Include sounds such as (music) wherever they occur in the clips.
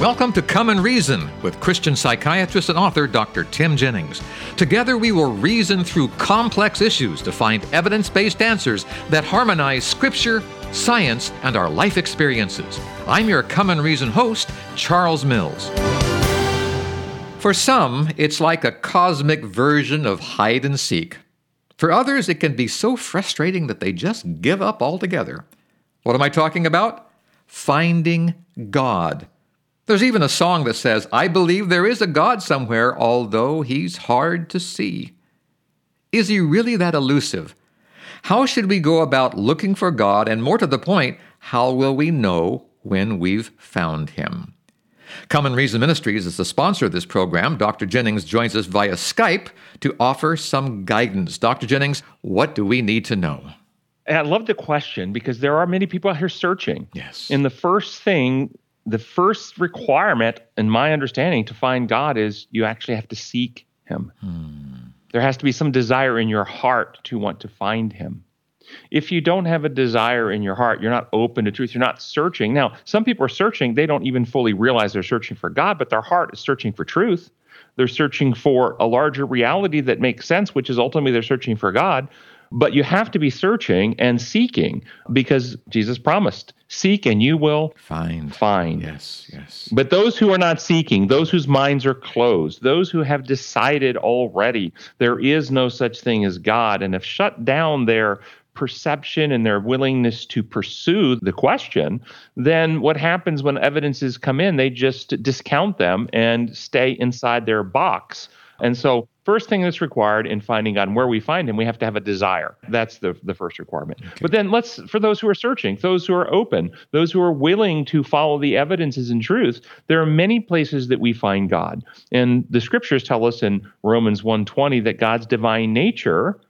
Welcome to Come and Reason with Christian psychiatrist and author Dr. Tim Jennings. Together, we will reason through complex issues to find evidence based answers that harmonize Scripture, science, and our life experiences. I'm your Come and Reason host, Charles Mills. For some, it's like a cosmic version of hide and seek. For others, it can be so frustrating that they just give up altogether. What am I talking about? Finding God. There's even a song that says, I believe there is a God somewhere, although he's hard to see. Is he really that elusive? How should we go about looking for God? And more to the point, how will we know when we've found him? Come and Reason Ministries is the sponsor of this program. Dr. Jennings joins us via Skype to offer some guidance. Dr. Jennings, what do we need to know? I love the question because there are many people out here searching. Yes. And the first thing the first requirement, in my understanding, to find God is you actually have to seek Him. Hmm. There has to be some desire in your heart to want to find Him. If you don't have a desire in your heart, you're not open to truth, you're not searching. Now, some people are searching, they don't even fully realize they're searching for God, but their heart is searching for truth. They're searching for a larger reality that makes sense, which is ultimately they're searching for God. But you have to be searching and seeking because Jesus promised, seek and you will find. Find. Yes, yes. But those who are not seeking, those whose minds are closed, those who have decided already there is no such thing as God and have shut down their perception and their willingness to pursue the question, then what happens when evidences come in, they just discount them and stay inside their box. And so first thing that's required in finding God and where we find him, we have to have a desire. That's the, the first requirement. Okay. But then let's, for those who are searching, those who are open, those who are willing to follow the evidences and truth, there are many places that we find God. And the scriptures tell us in Romans 1.20 that God's divine nature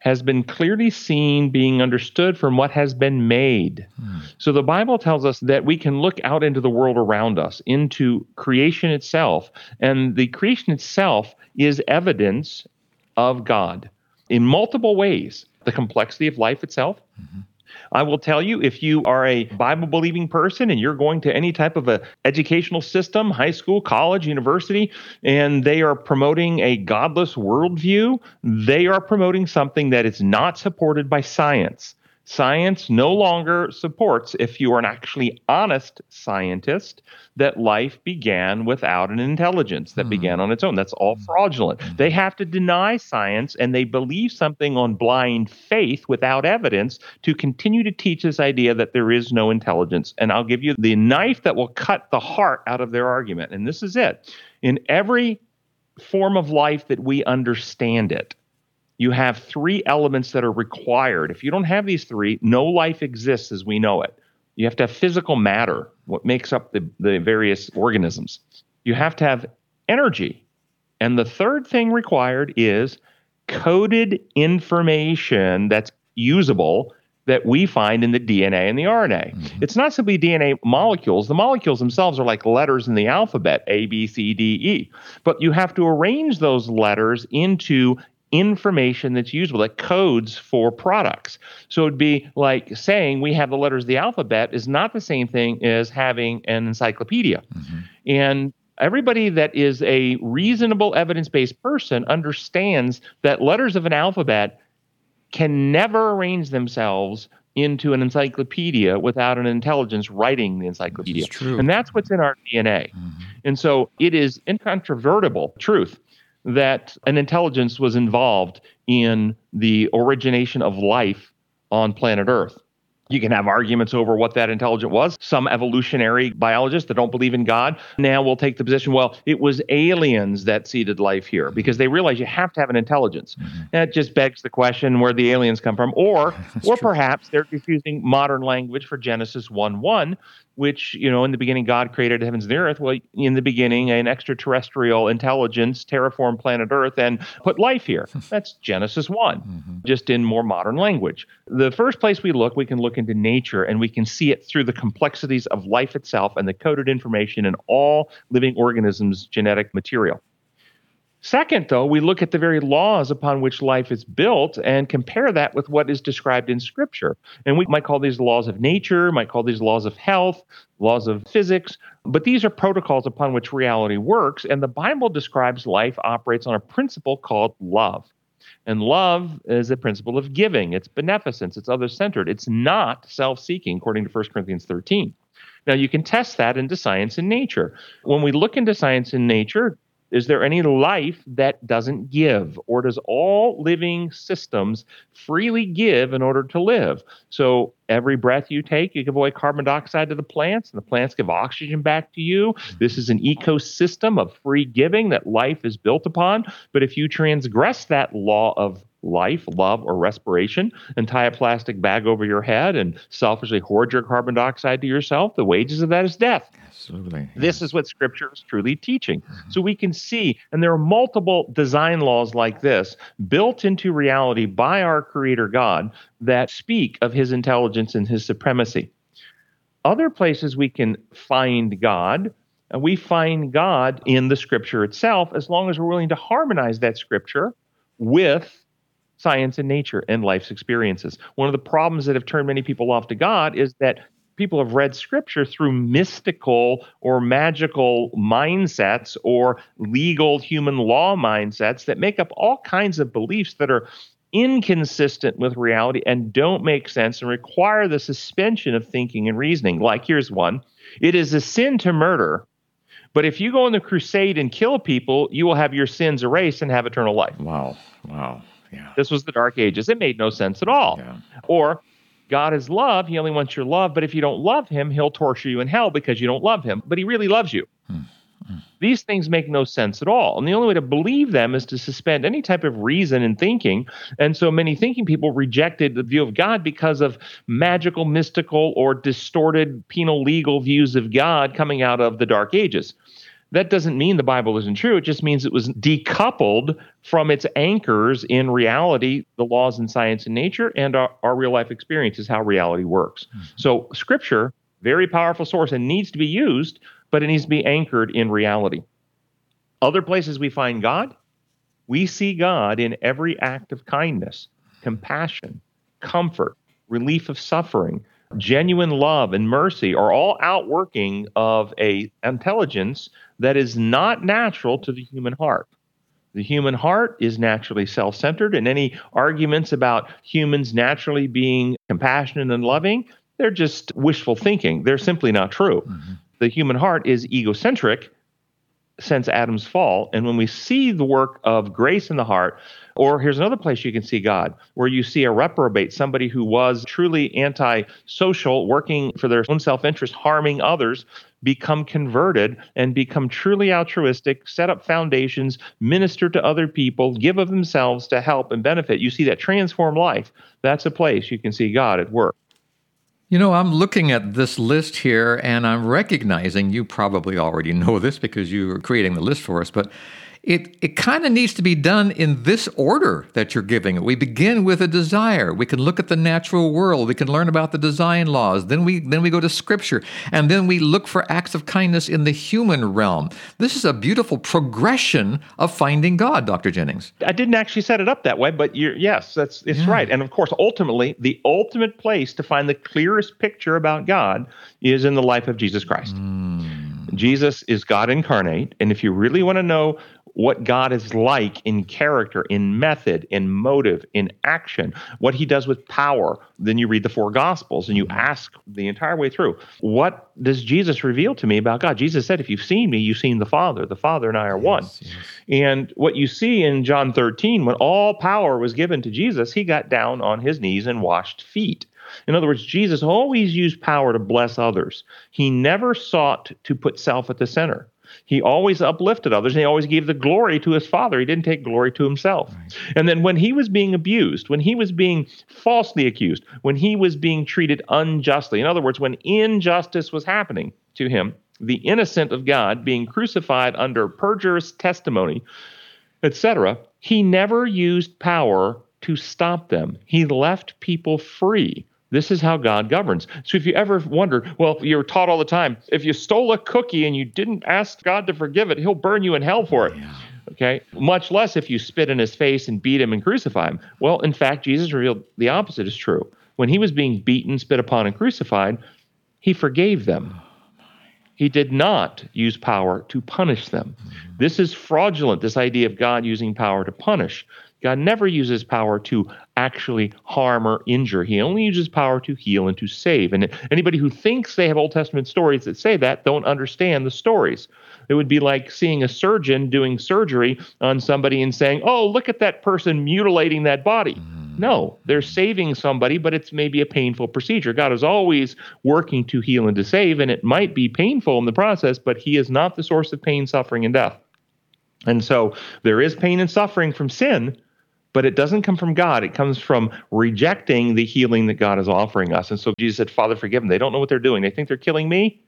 has been clearly seen being understood from what has been made. Hmm. So the Bible tells us that we can look out into the world around us, into creation itself, and the creation itself is evidence of God in multiple ways. The complexity of life itself. Mm-hmm. I will tell you if you are a Bible believing person and you're going to any type of a educational system, high school, college, university, and they are promoting a godless worldview, they are promoting something that is not supported by science. Science no longer supports, if you are an actually honest scientist, that life began without an intelligence that mm. began on its own. That's all hmm. fraudulent. Mm. They have to deny science and they believe something on blind faith without evidence to continue to teach this idea that there is no intelligence. And I'll give you the knife that will cut the heart out of their argument. And this is it. In every form of life that we understand it, you have three elements that are required. If you don't have these three, no life exists as we know it. You have to have physical matter, what makes up the, the various organisms. You have to have energy. And the third thing required is coded information that's usable that we find in the DNA and the RNA. Mm-hmm. It's not simply DNA molecules. The molecules themselves are like letters in the alphabet A, B, C, D, E. But you have to arrange those letters into information that's usable that codes for products. So it'd be like saying we have the letters of the alphabet is not the same thing as having an encyclopedia. Mm-hmm. And everybody that is a reasonable evidence-based person understands that letters of an alphabet can never arrange themselves into an encyclopedia without an intelligence writing the encyclopedia. And that's what's in our DNA. Mm-hmm. And so it is incontrovertible truth that an intelligence was involved in the origination of life on planet Earth. You can have arguments over what that intelligent was. Some evolutionary biologists that don't believe in God now will take the position, well, it was aliens that seeded life here because they realize you have to have an intelligence. Mm-hmm. That just begs the question where the aliens come from. Or (laughs) or true. perhaps they're just using modern language for Genesis 1 1, which, you know, in the beginning, God created heavens and the earth. Well, in the beginning, an extraterrestrial intelligence terraformed planet Earth and put life here. (laughs) That's Genesis one mm-hmm. just in more modern language. The first place we look, we can look into nature and we can see it through the complexities of life itself and the coded information in all living organisms' genetic material. Second, though, we look at the very laws upon which life is built and compare that with what is described in Scripture. And we might call these laws of nature, might call these laws of health, laws of physics, but these are protocols upon which reality works. And the Bible describes life operates on a principle called love. And love is a principle of giving, it's beneficence, it's other centered, it's not self seeking, according to 1 Corinthians 13. Now, you can test that into science and nature. When we look into science and nature, is there any life that doesn't give? Or does all living systems freely give in order to live? So every breath you take, you give away carbon dioxide to the plants, and the plants give oxygen back to you. This is an ecosystem of free giving that life is built upon. But if you transgress that law of life, love, or respiration and tie a plastic bag over your head and selfishly hoard your carbon dioxide to yourself, the wages of that is death. Absolutely. This is what scripture is truly teaching. Mm-hmm. So we can see, and there are multiple design laws like this built into reality by our Creator God that speak of His intelligence and His supremacy. Other places we can find God and we find God in the scripture itself as long as we're willing to harmonize that scripture with science and nature and life's experiences. One of the problems that have turned many people off to God is that people have read scripture through mystical or magical mindsets or legal human law mindsets that make up all kinds of beliefs that are inconsistent with reality and don't make sense and require the suspension of thinking and reasoning. Like, here's one it is a sin to murder. But if you go on the crusade and kill people, you will have your sins erased and have eternal life. Wow. Wow. Yeah. This was the Dark Ages. It made no sense at all. Yeah. Or God is love. He only wants your love. But if you don't love him, he'll torture you in hell because you don't love him. But he really loves you. Hmm. Hmm. These things make no sense at all. And the only way to believe them is to suspend any type of reason and thinking. And so many thinking people rejected the view of God because of magical, mystical, or distorted penal legal views of God coming out of the Dark Ages. That doesn't mean the Bible isn't true. It just means it was decoupled from its anchors in reality, the laws in science and nature, and our, our real life experiences, how reality works. Mm-hmm. So, Scripture, very powerful source and needs to be used, but it needs to be anchored in reality. Other places we find God, we see God in every act of kindness, compassion, comfort, relief of suffering, genuine love and mercy are all outworking of a intelligence that is not natural to the human heart. The human heart is naturally self centered, and any arguments about humans naturally being compassionate and loving, they're just wishful thinking. They're simply not true. Mm-hmm. The human heart is egocentric since Adam's fall. And when we see the work of grace in the heart, or here's another place you can see God, where you see a reprobate, somebody who was truly anti-social, working for their own self-interest, harming others, become converted and become truly altruistic, set up foundations, minister to other people, give of themselves to help and benefit. You see that transform life. That's a place you can see God at work. You know, I'm looking at this list here and I'm recognizing you probably already know this because you are creating the list for us, but it, it kind of needs to be done in this order that you're giving it. We begin with a desire. We can look at the natural world. We can learn about the design laws. Then we then we go to scripture, and then we look for acts of kindness in the human realm. This is a beautiful progression of finding God, Dr. Jennings. I didn't actually set it up that way, but you're yes, that's it's yeah. right. And of course, ultimately, the ultimate place to find the clearest picture about God is in the life of Jesus Christ. Mm. Jesus is God incarnate, and if you really want to know what God is like in character, in method, in motive, in action, what he does with power. Then you read the four gospels and you mm-hmm. ask the entire way through, what does Jesus reveal to me about God? Jesus said, if you've seen me, you've seen the Father. The Father and I are yes, one. Yes. And what you see in John 13, when all power was given to Jesus, he got down on his knees and washed feet. In other words, Jesus always used power to bless others. He never sought to put self at the center. He always uplifted others and he always gave the glory to his father. He didn't take glory to himself. Right. And then when he was being abused, when he was being falsely accused, when he was being treated unjustly, in other words, when injustice was happening to him, the innocent of God being crucified under perjurious testimony, etc., he never used power to stop them. He left people free. This is how God governs. So if you ever wondered, well, you're taught all the time, if you stole a cookie and you didn't ask God to forgive it, he'll burn you in hell for it. Yeah. Okay. Much less if you spit in his face and beat him and crucify him. Well, in fact, Jesus revealed the opposite is true. When he was being beaten, spit upon, and crucified, he forgave them. Oh, he did not use power to punish them. Mm-hmm. This is fraudulent, this idea of God using power to punish. God never uses power to actually harm or injure. He only uses power to heal and to save. And anybody who thinks they have Old Testament stories that say that don't understand the stories. It would be like seeing a surgeon doing surgery on somebody and saying, oh, look at that person mutilating that body. Mm. No, they're saving somebody, but it's maybe a painful procedure. God is always working to heal and to save, and it might be painful in the process, but He is not the source of pain, suffering, and death. And so there is pain and suffering from sin, but it doesn't come from God. It comes from rejecting the healing that God is offering us. And so Jesus said, Father, forgive them. They don't know what they're doing. They think they're killing me.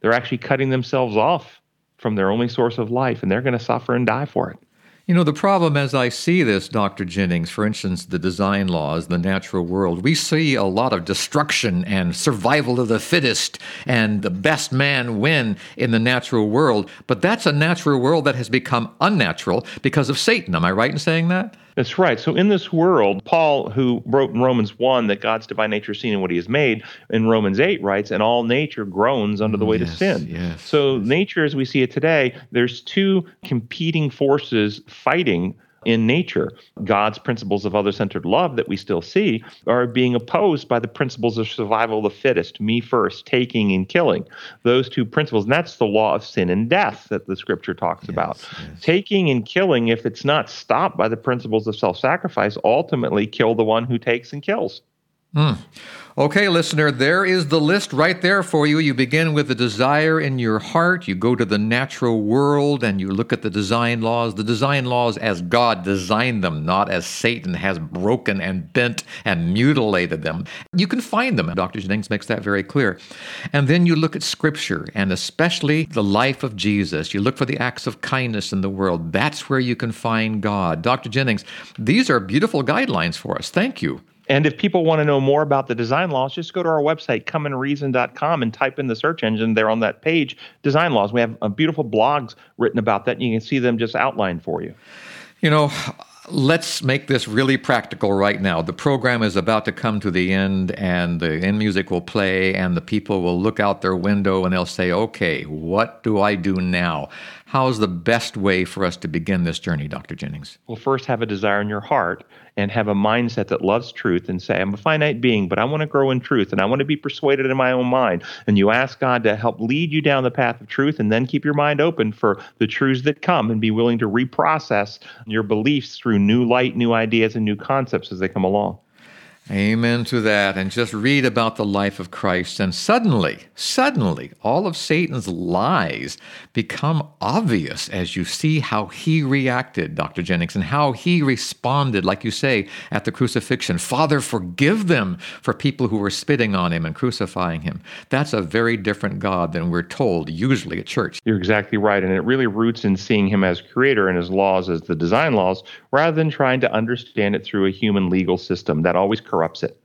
They're actually cutting themselves off from their only source of life, and they're going to suffer and die for it. You know, the problem as I see this, Dr. Jennings, for instance, the design laws, the natural world, we see a lot of destruction and survival of the fittest and the best man win in the natural world. But that's a natural world that has become unnatural because of Satan. Am I right in saying that? That's right. So in this world, Paul, who wrote in Romans 1 that God's divine nature is seen in what he has made, in Romans 8 writes, and all nature groans under the weight yes, of sin. Yes. So nature as we see it today, there's two competing forces fighting in nature. God's principles of other centered love that we still see are being opposed by the principles of survival of the fittest, me first, taking and killing. Those two principles, and that's the law of sin and death that the scripture talks yes, about. Yes. Taking and killing, if it's not stopped by the principles of self sacrifice, ultimately kill the one who takes and kills. Hmm. Okay, listener, there is the list right there for you. You begin with the desire in your heart. You go to the natural world and you look at the design laws. The design laws as God designed them, not as Satan has broken and bent and mutilated them. You can find them. Dr. Jennings makes that very clear. And then you look at Scripture and especially the life of Jesus. You look for the acts of kindness in the world. That's where you can find God. Dr. Jennings, these are beautiful guidelines for us. Thank you. And if people want to know more about the design laws, just go to our website, comeandreason.com, and type in the search engine there on that page, design laws. We have uh, beautiful blogs written about that, and you can see them just outlined for you. You know, let's make this really practical right now. The program is about to come to the end, and the end music will play, and the people will look out their window and they'll say, okay, what do I do now? How's the best way for us to begin this journey, Dr. Jennings? Well, first, have a desire in your heart and have a mindset that loves truth and say, I'm a finite being, but I want to grow in truth and I want to be persuaded in my own mind. And you ask God to help lead you down the path of truth and then keep your mind open for the truths that come and be willing to reprocess your beliefs through new light, new ideas, and new concepts as they come along. Amen to that. And just read about the life of Christ. And suddenly, suddenly, all of Satan's lies become obvious as you see how he reacted, Dr. Jennings, and how he responded, like you say, at the crucifixion. Father, forgive them for people who were spitting on him and crucifying him. That's a very different God than we're told usually at church. You're exactly right. And it really roots in seeing him as creator and his laws as the design laws, rather than trying to understand it through a human legal system that always corrupts it.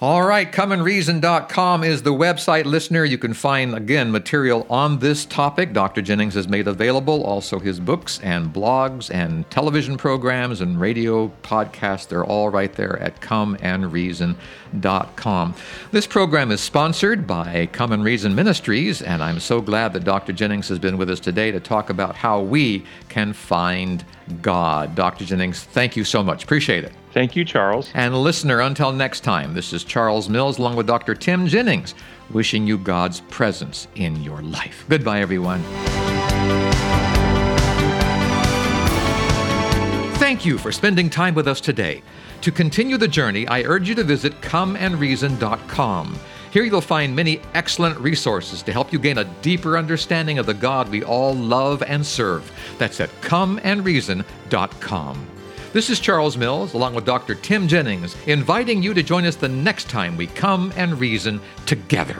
All right, comeandreason.com is the website, listener. You can find, again, material on this topic. Dr. Jennings has made available also his books and blogs and television programs and radio podcasts. They're all right there at comeandreason.com. This program is sponsored by Come and Reason Ministries, and I'm so glad that Dr. Jennings has been with us today to talk about how we can find God. Dr. Jennings, thank you so much. Appreciate it. Thank you, Charles. And listener, until next time, this is Charles Mills along with Dr. Tim Jennings, wishing you God's presence in your life. Goodbye, everyone. Thank you for spending time with us today. To continue the journey, I urge you to visit comeandreason.com. Here you'll find many excellent resources to help you gain a deeper understanding of the God we all love and serve. That's at comeandreason.com. This is Charles Mills, along with Dr. Tim Jennings, inviting you to join us the next time we come and reason together.